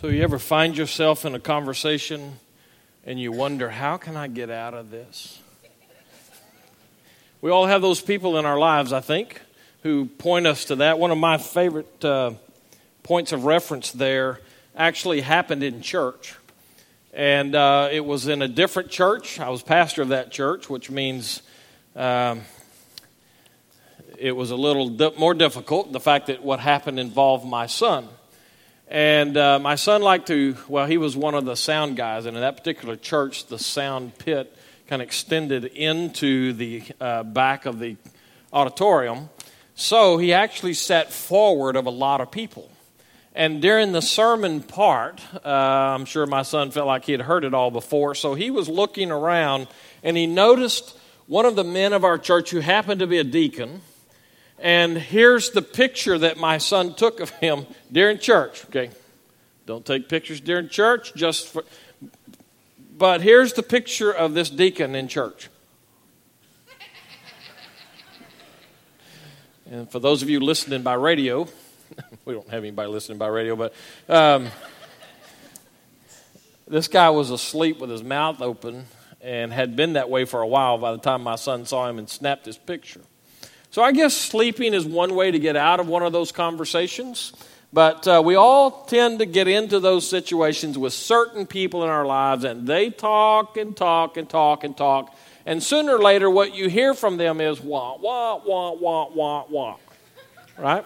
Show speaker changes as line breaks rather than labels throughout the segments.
So, you ever find yourself in a conversation and you wonder, how can I get out of this? We all have those people in our lives, I think, who point us to that. One of my favorite uh, points of reference there actually happened in church. And uh, it was in a different church. I was pastor of that church, which means um, it was a little di- more difficult. The fact that what happened involved my son. And uh, my son liked to, well, he was one of the sound guys, and in that particular church, the sound pit kind of extended into the uh, back of the auditorium. So he actually sat forward of a lot of people. And during the sermon part, uh, I'm sure my son felt like he had heard it all before, so he was looking around and he noticed one of the men of our church who happened to be a deacon and here's the picture that my son took of him during church. Okay, don't take pictures during church, just for. But here's the picture of this deacon in church. And for those of you listening by radio, we don't have anybody listening by radio, but um, this guy was asleep with his mouth open and had been that way for a while by the time my son saw him and snapped his picture. So I guess sleeping is one way to get out of one of those conversations. But uh, we all tend to get into those situations with certain people in our lives, and they talk and talk and talk and talk. And sooner or later, what you hear from them is wah, wah, wah, wah, wah, wah. Right?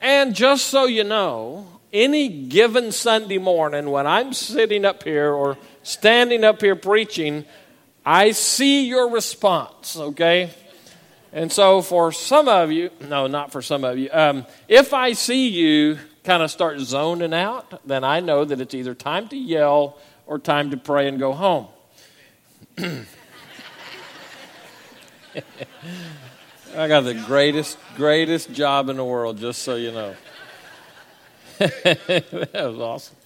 And just so you know, any given Sunday morning when I'm sitting up here or standing up here preaching, I see your response, okay? And so, for some of you, no, not for some of you, um, if I see you kind of start zoning out, then I know that it's either time to yell or time to pray and go home. I got the greatest, greatest job in the world, just so you know. that was awesome.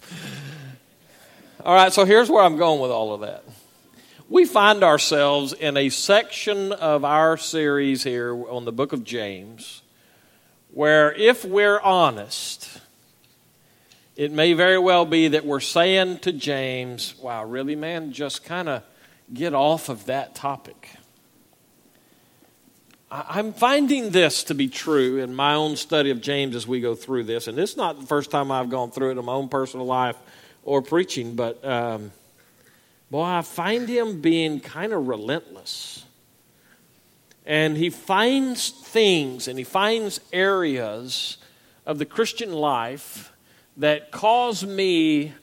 All right, so here's where I'm going with all of that we find ourselves in a section of our series here on the book of James where, if we're honest, it may very well be that we're saying to James, Wow, really, man, just kind of get off of that topic. I'm finding this to be true in my own study of James as we go through this. And it's not the first time I've gone through it in my own personal life or preaching, but. Um, Boy, I find him being kind of relentless. And he finds things and he finds areas of the Christian life that cause me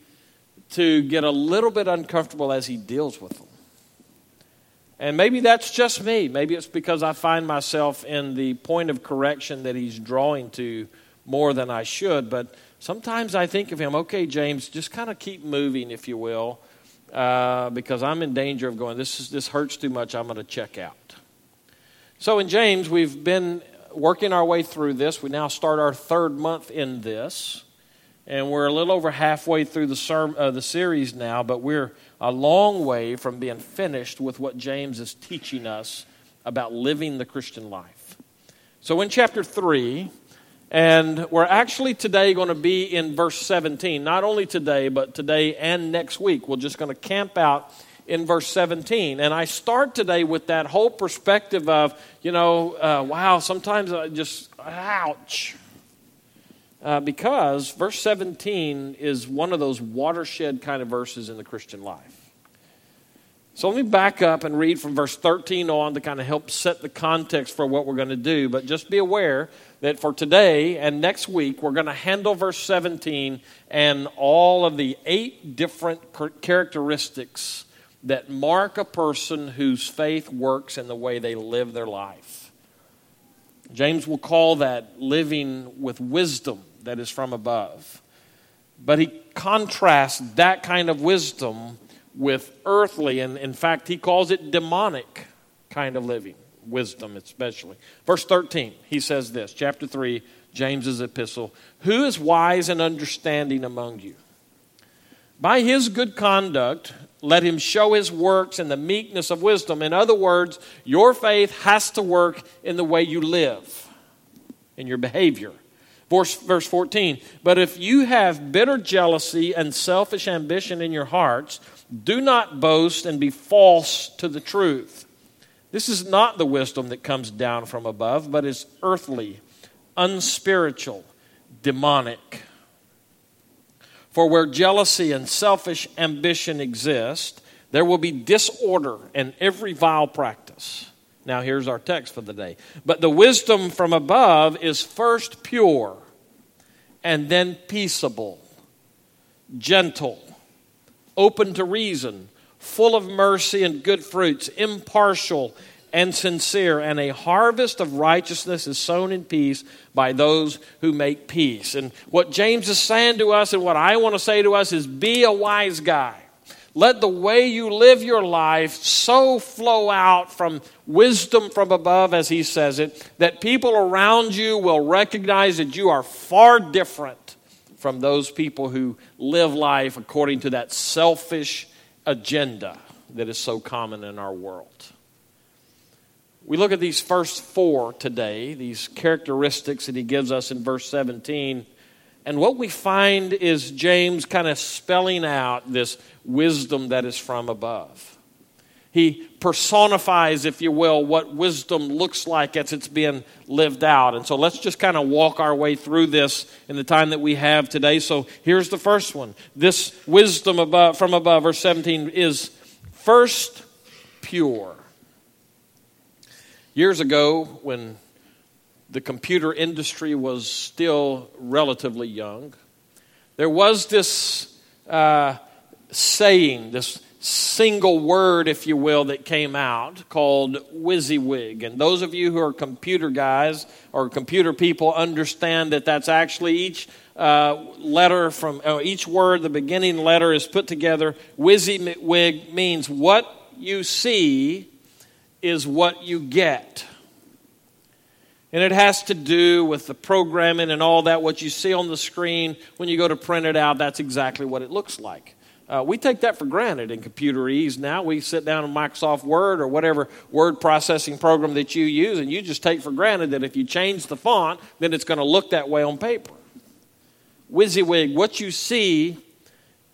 to get a little bit uncomfortable as he deals with them. And maybe that's just me. Maybe it's because I find myself in the point of correction that he's drawing to more than I should. But sometimes I think of him, okay, James, just kind of keep moving, if you will uh, because I'm in danger of going, this, is, this hurts too much, I'm going to check out. So in James, we've been working our way through this. We now start our third month in this. And we're a little over halfway through the, uh, the series now, but we're a long way from being finished with what James is teaching us about living the Christian life. So in chapter 3, and we're actually today going to be in verse 17. Not only today, but today and next week. We're just going to camp out in verse 17. And I start today with that whole perspective of, you know, uh, wow, sometimes I just, ouch. Uh, because verse 17 is one of those watershed kind of verses in the Christian life. So let me back up and read from verse 13 on to kind of help set the context for what we're going to do. But just be aware that for today and next week, we're going to handle verse 17 and all of the eight different characteristics that mark a person whose faith works in the way they live their life. James will call that living with wisdom that is from above. But he contrasts that kind of wisdom with earthly, and in fact, he calls it demonic kind of living, wisdom especially. Verse 13, he says this, chapter 3, James's epistle Who is wise and understanding among you? By his good conduct, let him show his works in the meekness of wisdom. In other words, your faith has to work in the way you live, in your behavior. Verse 14, but if you have bitter jealousy and selfish ambition in your hearts, do not boast and be false to the truth. This is not the wisdom that comes down from above, but is earthly, unspiritual, demonic. For where jealousy and selfish ambition exist, there will be disorder and every vile practice. Now, here's our text for the day. But the wisdom from above is first pure, and then peaceable, gentle, open to reason, full of mercy and good fruits, impartial and sincere, and a harvest of righteousness is sown in peace by those who make peace. And what James is saying to us, and what I want to say to us, is be a wise guy. Let the way you live your life so flow out from wisdom from above, as he says it, that people around you will recognize that you are far different from those people who live life according to that selfish agenda that is so common in our world. We look at these first four today, these characteristics that he gives us in verse 17. And what we find is James kind of spelling out this wisdom that is from above. He personifies, if you will, what wisdom looks like as it's being lived out. And so let's just kind of walk our way through this in the time that we have today. So here's the first one. This wisdom above, from above, verse 17, is first pure. Years ago, when the computer industry was still relatively young, there was this uh, saying, this single word, if you will, that came out called WYSIWYG. And those of you who are computer guys or computer people understand that that's actually each uh, letter from uh, each word, the beginning letter is put together. WYSIWYG means what you see is what you get. And it has to do with the programming and all that. What you see on the screen when you go to print it out, that's exactly what it looks like. Uh, we take that for granted in computerese now. We sit down in Microsoft Word or whatever word processing program that you use, and you just take for granted that if you change the font, then it's going to look that way on paper. WYSIWYG, what you see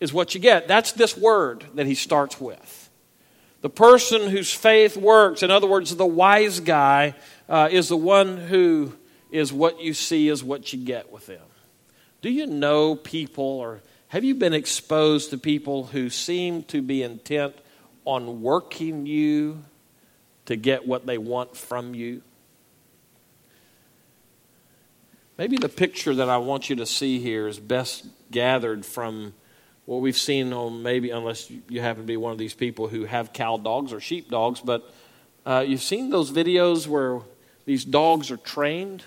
is what you get. That's this word that he starts with. The person whose faith works, in other words, the wise guy, uh, is the one who is what you see is what you get with them. Do you know people, or have you been exposed to people who seem to be intent on working you to get what they want from you? Maybe the picture that I want you to see here is best gathered from what we've seen on maybe, unless you happen to be one of these people who have cow dogs or sheep dogs, but uh, you've seen those videos where these dogs are trained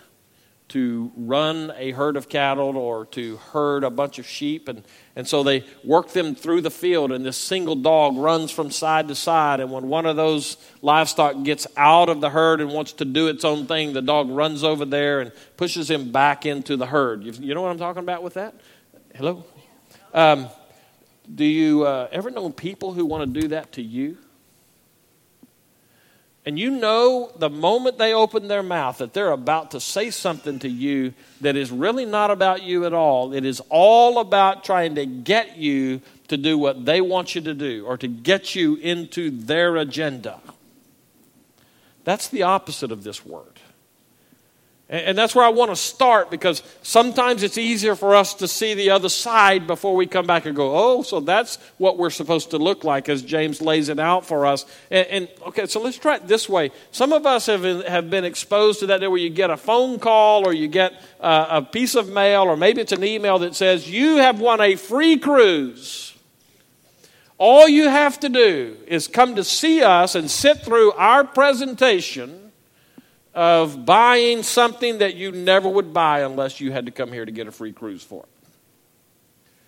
to run a herd of cattle or to herd a bunch of sheep. And, and so they work them through the field, and this single dog runs from side to side. And when one of those livestock gets out of the herd and wants to do its own thing, the dog runs over there and pushes him back into the herd. You, you know what I'm talking about with that? Hello? Um, do you uh, ever know people who want to do that to you? And you know the moment they open their mouth that they're about to say something to you that is really not about you at all. It is all about trying to get you to do what they want you to do or to get you into their agenda. That's the opposite of this word. And that's where I want to start because sometimes it's easier for us to see the other side before we come back and go, oh, so that's what we're supposed to look like as James lays it out for us. And, and okay, so let's try it this way. Some of us have, have been exposed to that day where you get a phone call or you get uh, a piece of mail or maybe it's an email that says, you have won a free cruise. All you have to do is come to see us and sit through our presentation of buying something that you never would buy unless you had to come here to get a free cruise for it.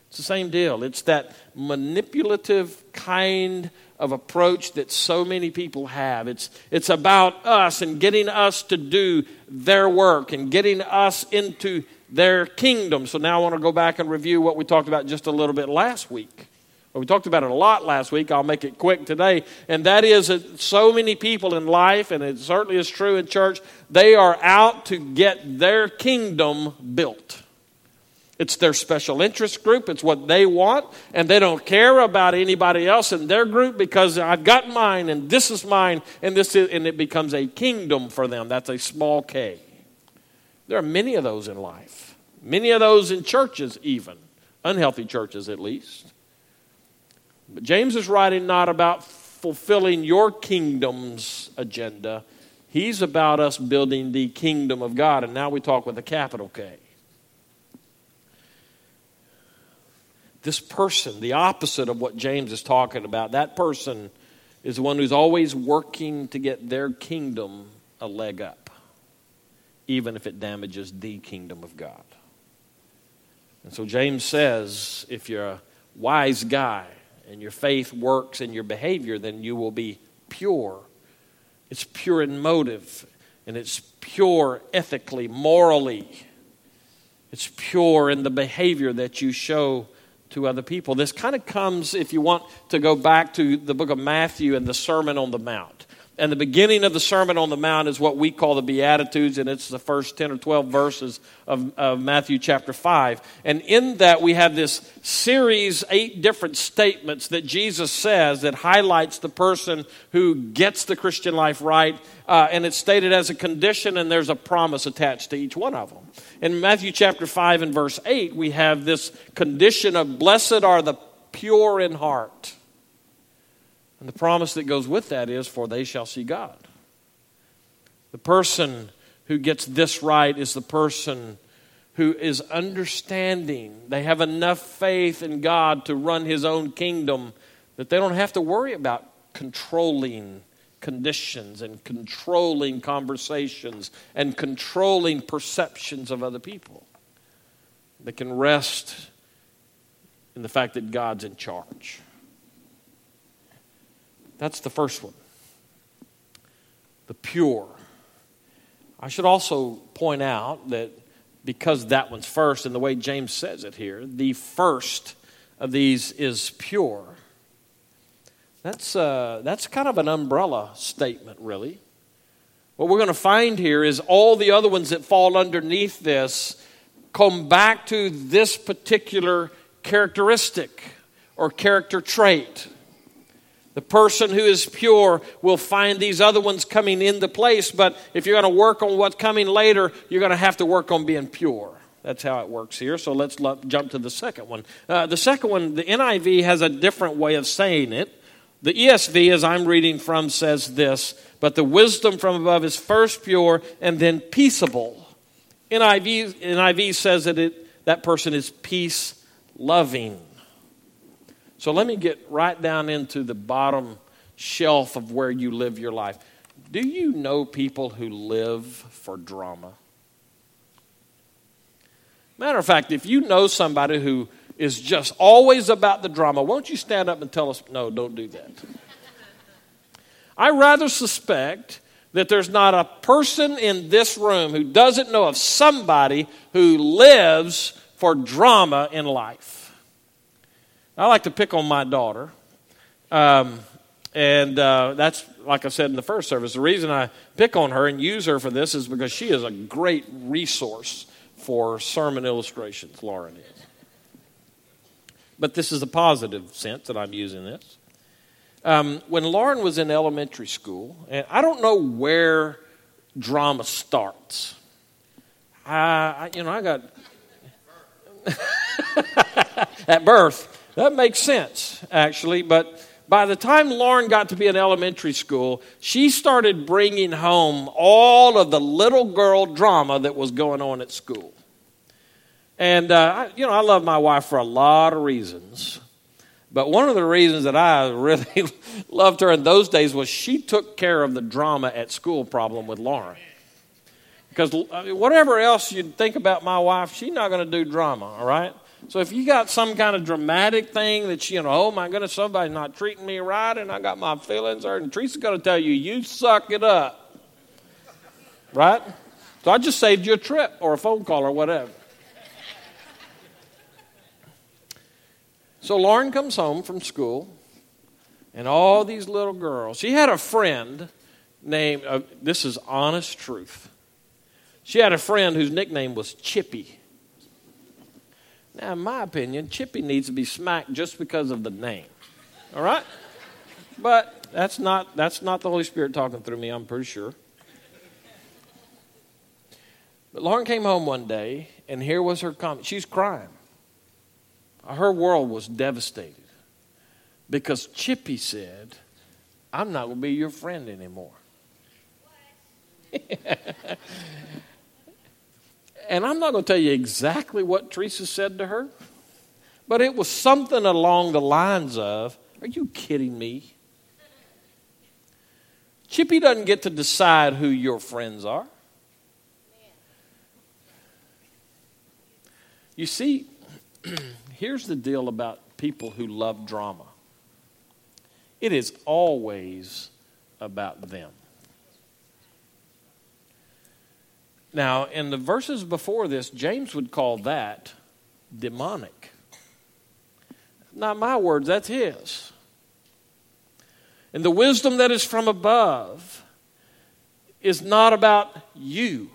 It's the same deal. It's that manipulative kind of approach that so many people have. It's, it's about us and getting us to do their work and getting us into their kingdom. So now I want to go back and review what we talked about just a little bit last week. We talked about it a lot last week. I'll make it quick today. And that is that so many people in life, and it certainly is true in church, they are out to get their kingdom built. It's their special interest group. It's what they want. And they don't care about anybody else in their group because I've got mine and this is mine and this is, and it becomes a kingdom for them. That's a small K. There are many of those in life, many of those in churches, even, unhealthy churches at least. But James is writing not about fulfilling your kingdom's agenda, he's about us building the kingdom of God. And now we talk with a capital K. This person, the opposite of what James is talking about, that person is the one who's always working to get their kingdom a leg up, even if it damages the kingdom of God. And so James says if you're a wise guy and your faith works in your behavior, then you will be pure. It's pure in motive, and it's pure ethically, morally. It's pure in the behavior that you show to other people. This kind of comes, if you want to go back to the book of Matthew and the Sermon on the Mount. And the beginning of the Sermon on the Mount is what we call the Beatitudes, and it's the first 10 or 12 verses of, of, Matthew chapter 5. And in that, we have this series, eight different statements that Jesus says that highlights the person who gets the Christian life right. Uh, and it's stated as a condition, and there's a promise attached to each one of them. In Matthew chapter 5 and verse 8, we have this condition of blessed are the pure in heart and the promise that goes with that is, for they shall see God. The person who gets this right is the person who is understanding. They have enough faith in God to run his own kingdom that they don't have to worry about controlling conditions and controlling conversations and controlling perceptions of other people. They can rest in the fact that God's in charge. That's the first one. The pure. I should also point out that because that one's first, and the way James says it here, the first of these is pure. That's, uh, that's kind of an umbrella statement, really. What we're going to find here is all the other ones that fall underneath this come back to this particular characteristic or character trait. The person who is pure will find these other ones coming into place, but if you're going to work on what's coming later, you're going to have to work on being pure. That's how it works here. So let's jump to the second one. Uh, the second one, the NIV has a different way of saying it. The ESV, as I'm reading from, says this But the wisdom from above is first pure and then peaceable. NIV, NIV says that it, that person is peace loving. So let me get right down into the bottom shelf of where you live your life. Do you know people who live for drama? Matter of fact, if you know somebody who is just always about the drama, won't you stand up and tell us, no, don't do that? I rather suspect that there's not a person in this room who doesn't know of somebody who lives for drama in life. I like to pick on my daughter. Um, and uh, that's, like I said in the first service, the reason I pick on her and use her for this is because she is a great resource for sermon illustrations, Lauren is. But this is a positive sense that I'm using this. Um, when Lauren was in elementary school, and I don't know where drama starts. I, you know, I got at birth. That makes sense, actually. But by the time Lauren got to be in elementary school, she started bringing home all of the little girl drama that was going on at school. And, uh, you know, I love my wife for a lot of reasons. But one of the reasons that I really loved her in those days was she took care of the drama at school problem with Lauren. Because whatever else you think about my wife, she's not going to do drama, all right? So if you got some kind of dramatic thing that you know, oh my goodness, somebody's not treating me right, and I got my feelings hurt, and Teresa's going to tell you, you suck it up, right? So I just saved you a trip or a phone call or whatever. So Lauren comes home from school, and all these little girls. She had a friend named, uh, this is honest truth. She had a friend whose nickname was Chippy. Now, in my opinion, Chippy needs to be smacked just because of the name. All right? But that's not, that's not the Holy Spirit talking through me, I'm pretty sure. But Lauren came home one day, and here was her comment. She's crying. Her world was devastated because Chippy said, I'm not going to be your friend anymore. and I'm not going to tell you exactly what Teresa said to her, but it was something along the lines of, Are you kidding me? Chippy doesn't get to decide who your friends are. You see, here's the deal about people who love drama it is always about them. Now, in the verses before this, James would call that demonic. Not my words, that's his. And the wisdom that is from above is not about you.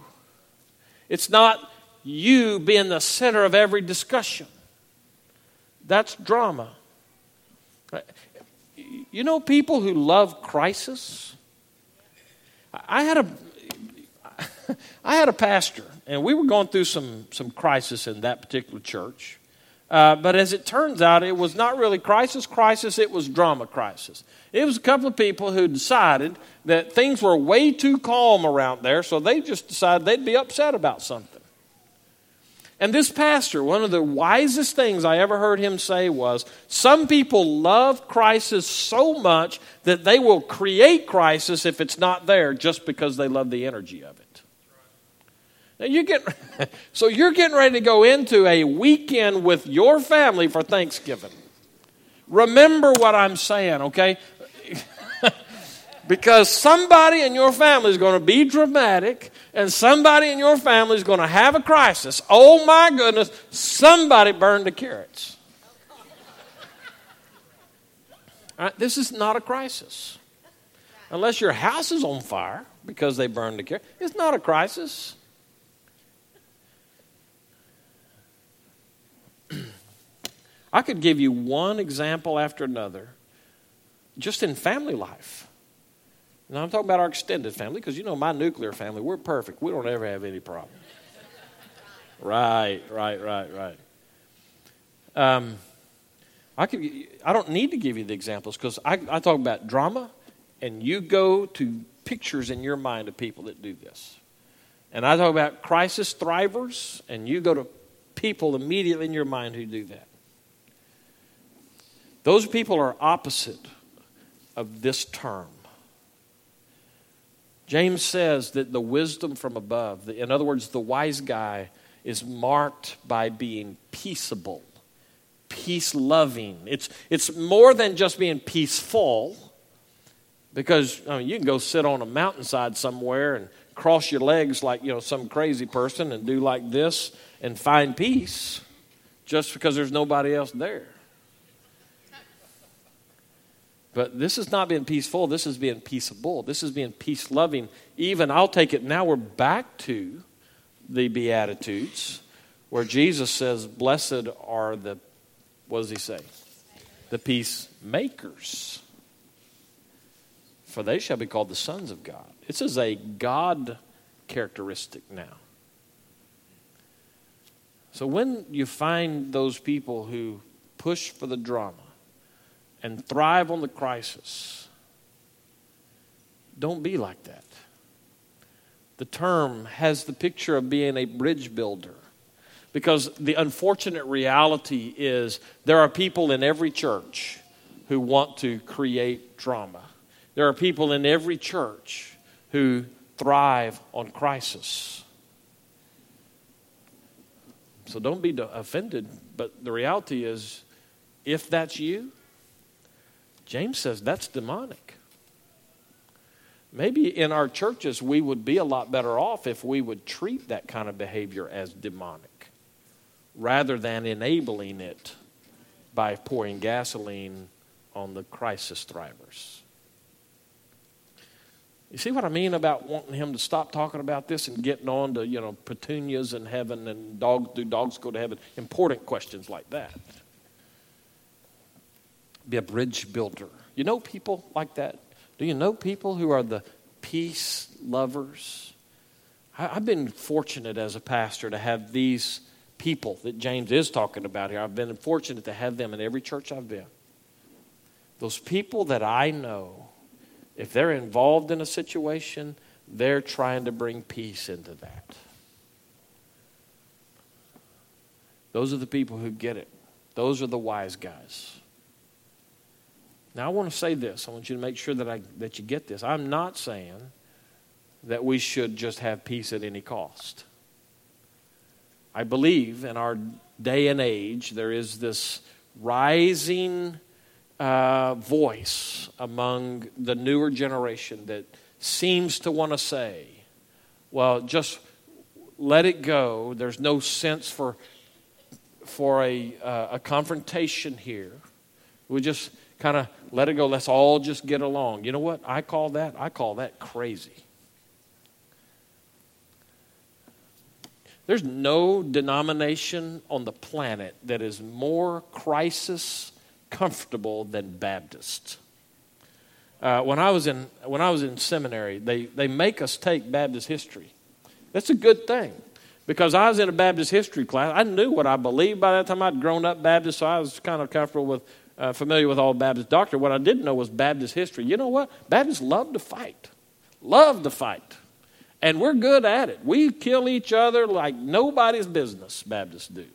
It's not you being the center of every discussion. That's drama. You know people who love crisis? I had a I had a pastor, and we were going through some some crisis in that particular church. Uh, but as it turns out, it was not really crisis, crisis, it was drama crisis. It was a couple of people who decided that things were way too calm around there, so they just decided they'd be upset about something. And this pastor, one of the wisest things I ever heard him say was some people love crisis so much that they will create crisis if it's not there just because they love the energy of it. Now you get so you're getting ready to go into a weekend with your family for Thanksgiving. Remember what I'm saying, okay? because somebody in your family is going to be dramatic and somebody in your family is going to have a crisis. Oh my goodness, somebody burned the carrots. Right, this is not a crisis. Unless your house is on fire because they burned the carrots, it's not a crisis. I could give you one example after another just in family life now, I'm talking about our extended family because you know my nuclear family, we're perfect. We don't ever have any problems. right, right, right, right. Um, I, could, I don't need to give you the examples because I, I talk about drama, and you go to pictures in your mind of people that do this. And I talk about crisis thrivers, and you go to people immediately in your mind who do that. Those people are opposite of this term. James says that the wisdom from above, in other words, the wise guy, is marked by being peaceable, peace loving. It's, it's more than just being peaceful, because I mean, you can go sit on a mountainside somewhere and cross your legs like you know some crazy person and do like this and find peace just because there's nobody else there. But this is not being peaceful. This is being peaceable. This is being peace loving. Even, I'll take it now, we're back to the Beatitudes where Jesus says, Blessed are the, what does he say? The peacemakers. For they shall be called the sons of God. This is a God characteristic now. So when you find those people who push for the drama, and thrive on the crisis. Don't be like that. The term has the picture of being a bridge builder. Because the unfortunate reality is there are people in every church who want to create drama. There are people in every church who thrive on crisis. So don't be offended, but the reality is if that's you, James says that's demonic. Maybe in our churches we would be a lot better off if we would treat that kind of behavior as demonic rather than enabling it by pouring gasoline on the crisis thrivers. You see what I mean about wanting him to stop talking about this and getting on to, you know, petunias in heaven and dog, do dogs go to heaven? Important questions like that. Be a bridge builder. You know people like that? Do you know people who are the peace lovers? I've been fortunate as a pastor to have these people that James is talking about here. I've been fortunate to have them in every church I've been. Those people that I know if they're involved in a situation, they're trying to bring peace into that. Those are the people who get it. Those are the wise guys. Now, I want to say this. I want you to make sure that, I, that you get this. I'm not saying that we should just have peace at any cost. I believe in our day and age, there is this rising uh, voice among the newer generation that seems to want to say, well, just let it go. There's no sense for, for a, uh, a confrontation here. We just kind of let it go. Let's all just get along. You know what? I call that, I call that crazy. There's no denomination on the planet that is more crisis comfortable than Baptist. Uh, when, I was in, when I was in seminary, they, they make us take Baptist history. That's a good thing because I was in a Baptist history class. I knew what I believed by that time. I'd grown up Baptist, so I was kind of comfortable with, uh, familiar with all Baptist doctrine. What I didn't know was Baptist history. You know what? Baptists love to fight, love to fight. And we're good at it. We kill each other like nobody's business, Baptists do.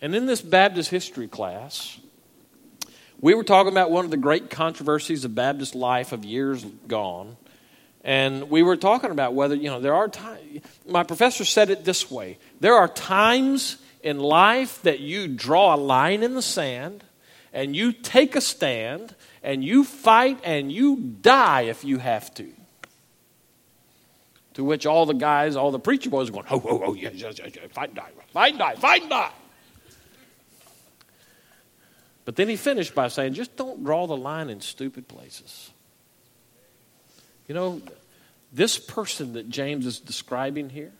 And in this Baptist history class, we were talking about one of the great controversies of Baptist life of years gone. And we were talking about whether, you know, there are times, my professor said it this way there are times in life that you draw a line in the sand and you take a stand and you fight and you die if you have to. To which all the guys, all the preacher boys are going, oh, oh, oh, yes, yes, yes, fight, die, fight, die, fight, die. But then he finished by saying, just don't draw the line in stupid places. You know, this person that James is describing here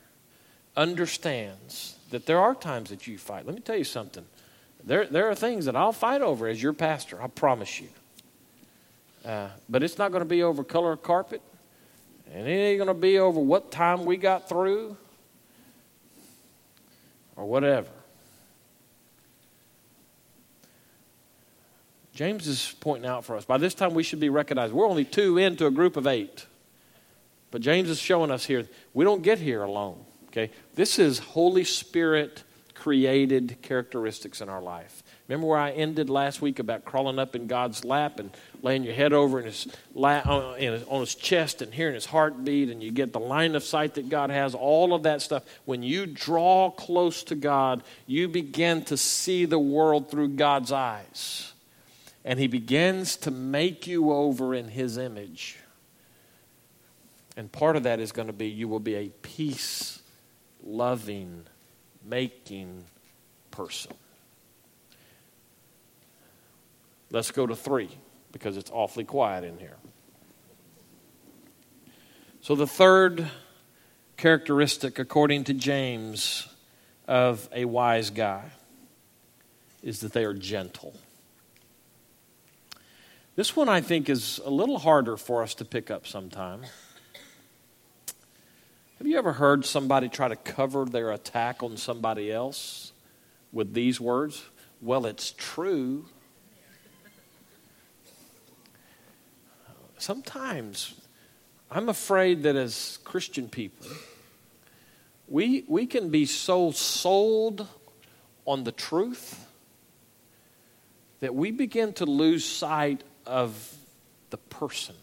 understands that there are times that you fight. Let me tell you something. There, there are things that I'll fight over as your pastor, I promise you. Uh, but it's not going to be over color of carpet, and it ain't going to be over what time we got through or whatever. James is pointing out for us. By this time, we should be recognized. We're only two into a group of eight. But James is showing us here we don't get here alone. Okay? This is Holy Spirit created characteristics in our life. Remember where I ended last week about crawling up in God's lap and laying your head over in his lap, on, uh, his, on his chest and hearing his heartbeat, and you get the line of sight that God has, all of that stuff. When you draw close to God, you begin to see the world through God's eyes and he begins to make you over in his image. And part of that is going to be you will be a peace loving, making person. Let's go to three because it's awfully quiet in here. So, the third characteristic, according to James, of a wise guy is that they are gentle. This one I think is a little harder for us to pick up sometime. Have you ever heard somebody try to cover their attack on somebody else with these words? Well, it's true. Sometimes I'm afraid that as Christian people, we, we can be so sold on the truth that we begin to lose sight of the person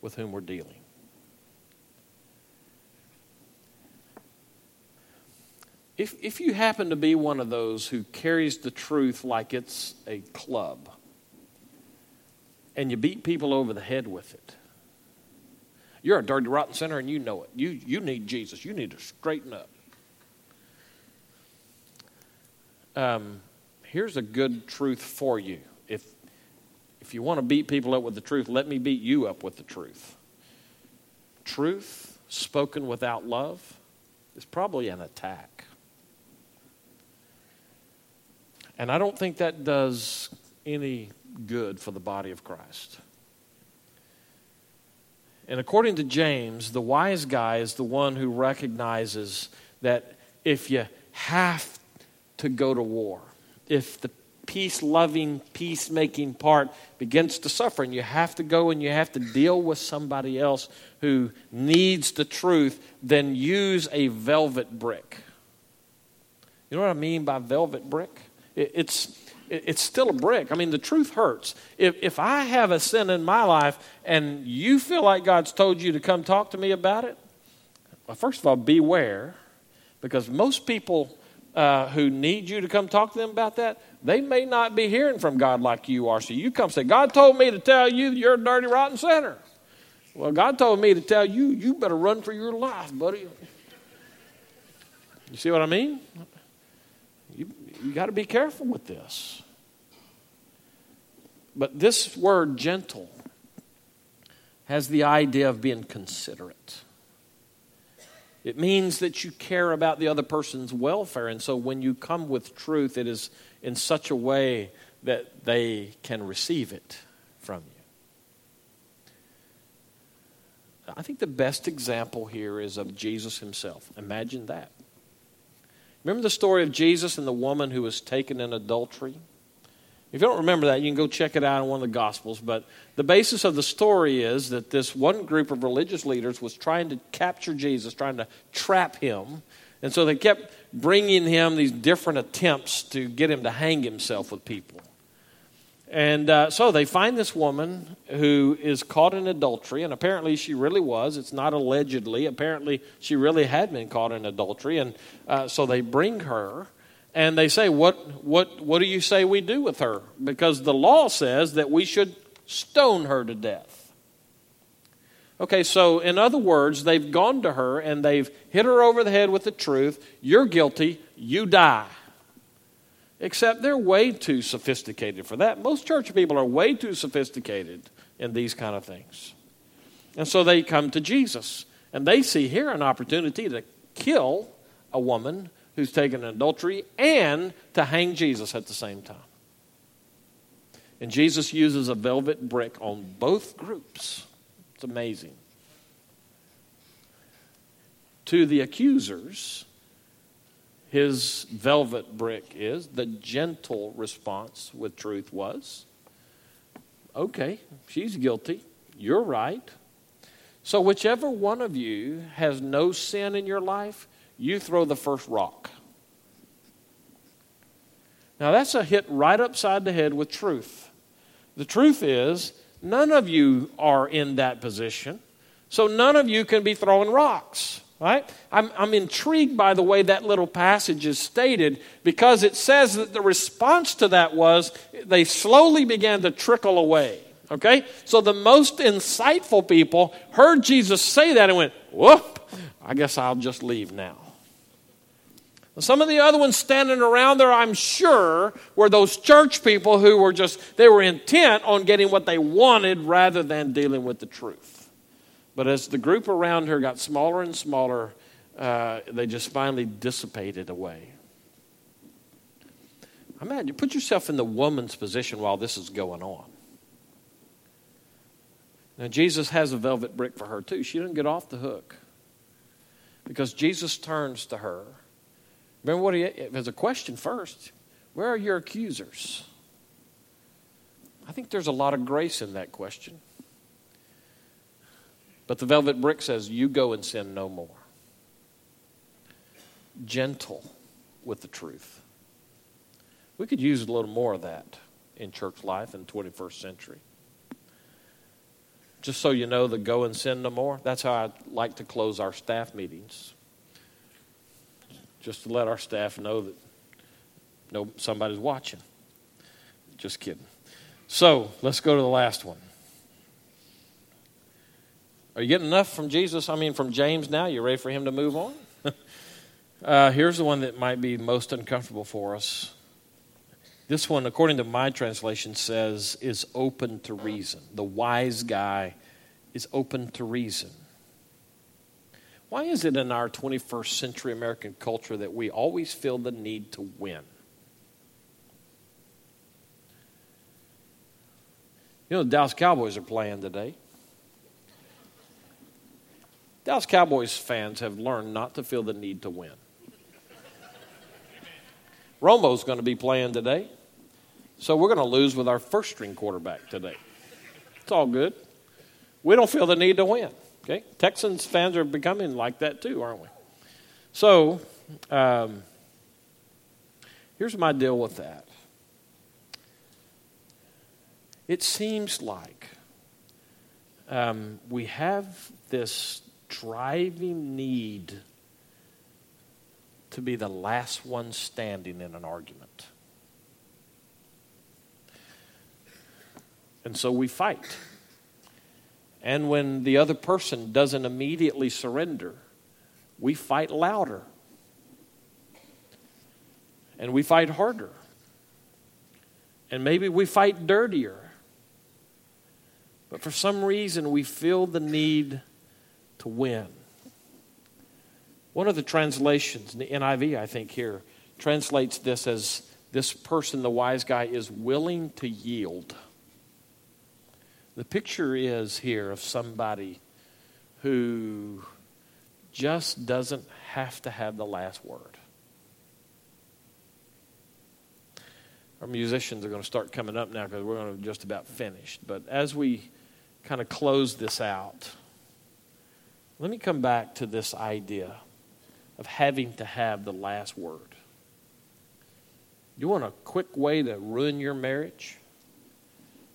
with whom we're dealing. If, if you happen to be one of those who carries the truth like it's a club and you beat people over the head with it, you're a dirty, rotten sinner and you know it. You, you need Jesus. You need to straighten up. um, here's a good truth for you. If, if you want to beat people up with the truth, let me beat you up with the truth. Truth spoken without love is probably an attack. And I don't think that does any good for the body of Christ. And according to James, the wise guy is the one who recognizes that if you have to go to war, if the peace loving, peacemaking part begins to suffer, and you have to go and you have to deal with somebody else who needs the truth, then use a velvet brick. You know what I mean by velvet brick? It's it's still a brick. I mean, the truth hurts. If, if I have a sin in my life and you feel like God's told you to come talk to me about it, well, first of all, beware, because most people uh, who need you to come talk to them about that, they may not be hearing from God like you are. So you come say, God told me to tell you you're a dirty, rotten sinner. Well, God told me to tell you, you better run for your life, buddy. You see what I mean? You, you got to be careful with this. But this word, gentle, has the idea of being considerate. It means that you care about the other person's welfare. And so when you come with truth, it is in such a way that they can receive it from you. I think the best example here is of Jesus himself. Imagine that. Remember the story of Jesus and the woman who was taken in adultery? If you don't remember that, you can go check it out in one of the Gospels. But the basis of the story is that this one group of religious leaders was trying to capture Jesus, trying to trap him. And so they kept bringing him these different attempts to get him to hang himself with people. And uh, so they find this woman who is caught in adultery, and apparently she really was. It's not allegedly. Apparently she really had been caught in adultery. And uh, so they bring her and they say, what, what, what do you say we do with her? Because the law says that we should stone her to death. Okay, so in other words, they've gone to her and they've hit her over the head with the truth. You're guilty, you die. Except they're way too sophisticated for that. Most church people are way too sophisticated in these kind of things. And so they come to Jesus and they see here an opportunity to kill a woman who's taken adultery and to hang Jesus at the same time. And Jesus uses a velvet brick on both groups. It's amazing. To the accusers, his velvet brick is the gentle response with truth was okay, she's guilty. You're right. So, whichever one of you has no sin in your life, you throw the first rock. Now, that's a hit right upside the head with truth. The truth is, none of you are in that position, so none of you can be throwing rocks. Right? I'm, I'm intrigued by the way that little passage is stated because it says that the response to that was they slowly began to trickle away. Okay? So the most insightful people heard Jesus say that and went, whoop, I guess I'll just leave now. Some of the other ones standing around there, I'm sure, were those church people who were just, they were intent on getting what they wanted rather than dealing with the truth. But as the group around her got smaller and smaller, uh, they just finally dissipated away. Imagine, put yourself in the woman's position while this is going on. Now, Jesus has a velvet brick for her, too. She didn't get off the hook because Jesus turns to her Remember what he has a question first. Where are your accusers? I think there's a lot of grace in that question. But the velvet brick says, You go and sin no more. Gentle with the truth. We could use a little more of that in church life in the 21st century. Just so you know, the go and sin no more, that's how I like to close our staff meetings just to let our staff know that no, somebody's watching. Just kidding. So let's go to the last one. Are you getting enough from Jesus? I mean, from James now? You ready for him to move on? uh, here's the one that might be most uncomfortable for us. This one, according to my translation, says is open to reason. The wise guy is open to reason. Why is it in our 21st century American culture that we always feel the need to win? You know, the Dallas Cowboys are playing today. Dallas Cowboys fans have learned not to feel the need to win. Romo's going to be playing today. So we're going to lose with our first string quarterback today. It's all good. We don't feel the need to win. Okay? Texans fans are becoming like that too, aren't we? So, um, here's my deal with that. It seems like um, we have this driving need to be the last one standing in an argument. And so we fight. And when the other person doesn't immediately surrender, we fight louder. And we fight harder. And maybe we fight dirtier. But for some reason, we feel the need to win. One of the translations, the NIV, I think, here, translates this as this person, the wise guy, is willing to yield. The picture is here of somebody who just doesn't have to have the last word. Our musicians are going to start coming up now because we're going to just about finish. But as we kind of close this out, let me come back to this idea of having to have the last word. You want a quick way to ruin your marriage?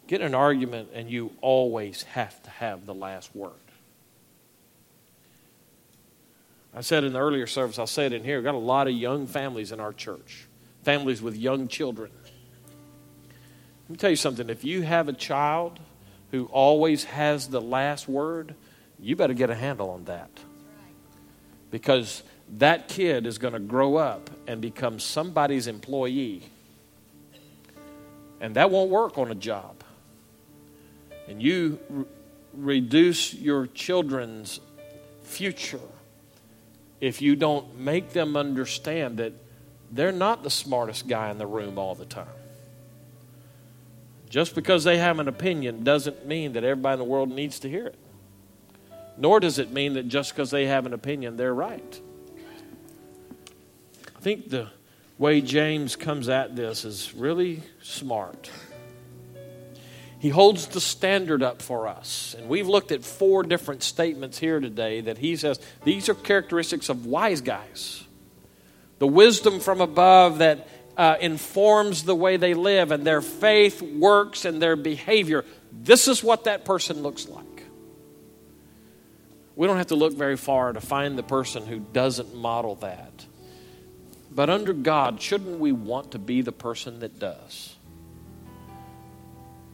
Get an argument, and you always have to have the last word. I said in the earlier service, I'll say it in here. We've got a lot of young families in our church, families with young children. Let me tell you something. If you have a child who always has the last word, you better get a handle on that. Because that kid is going to grow up and become somebody's employee. And that won't work on a job and you re- reduce your children's future if you don't make them understand that they're not the smartest guy in the room all the time. Just because they have an opinion doesn't mean that everybody in the world needs to hear it. Nor does it mean that just because they have an opinion, they're right. I think the way James comes at this is really smart. He holds the standard up for us. And we've looked at four different statements here today that he says these are characteristics of wise guys. The wisdom from above that uh, informs the way they live and their faith, works, and their behavior. This is what that person looks like. We don't have to look very far to find the person who doesn't model that. But under God, shouldn't we want to be the person that does?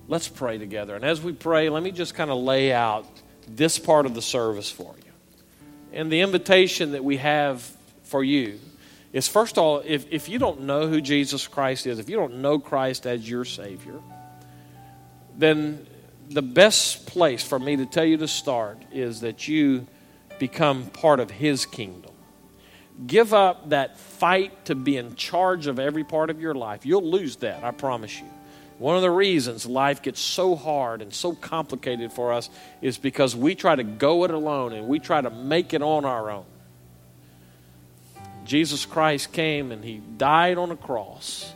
Let's pray together. And as we pray, let me just kind of lay out this part of the service for you. And the invitation that we have for you is first of all, if, if you don't know who Jesus Christ is, if you don't know Christ as your Savior, then the best place for me to tell you to start is that you become part of His kingdom. Give up that fight to be in charge of every part of your life. You'll lose that, I promise you. One of the reasons life gets so hard and so complicated for us is because we try to go it alone and we try to make it on our own. Jesus Christ came and he died on a cross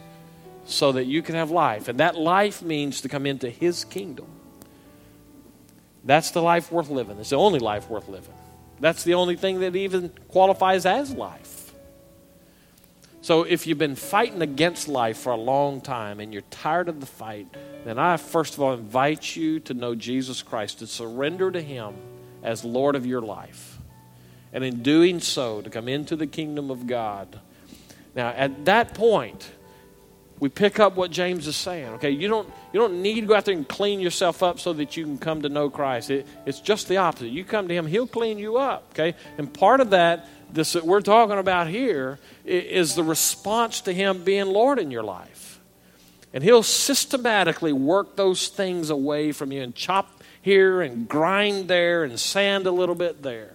so that you can have life. And that life means to come into his kingdom. That's the life worth living. It's the only life worth living. That's the only thing that even qualifies as life. So if you've been fighting against life for a long time and you're tired of the fight, then I first of all invite you to know Jesus Christ, to surrender to Him as Lord of your life. And in doing so, to come into the kingdom of God. Now, at that point, we pick up what James is saying. Okay, you don't you don't need to go out there and clean yourself up so that you can come to know Christ. It, it's just the opposite. You come to Him, He'll clean you up. Okay, and part of that this that we're talking about here is the response to Him being Lord in your life. And He'll systematically work those things away from you and chop here and grind there and sand a little bit there.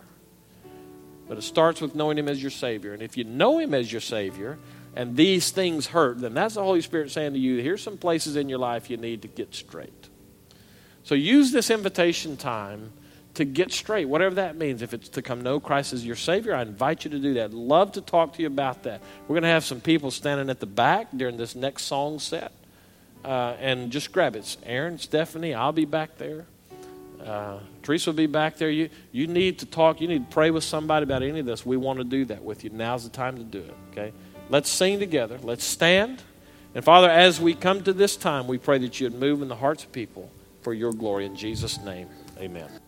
But it starts with knowing Him as your Savior. And if you know Him as your Savior and these things hurt, then that's the Holy Spirit saying to you, here's some places in your life you need to get straight. So use this invitation time to get straight, whatever that means. If it's to come know Christ as your Savior, I invite you to do that. Love to talk to you about that. We're going to have some people standing at the back during this next song set. Uh, and just grab it. It's Aaron, Stephanie, I'll be back there. Uh, Teresa will be back there. You, you need to talk, you need to pray with somebody about any of this. We want to do that with you. Now's the time to do it, okay? Let's sing together. Let's stand. And Father, as we come to this time, we pray that you'd move in the hearts of people for your glory. In Jesus' name, amen.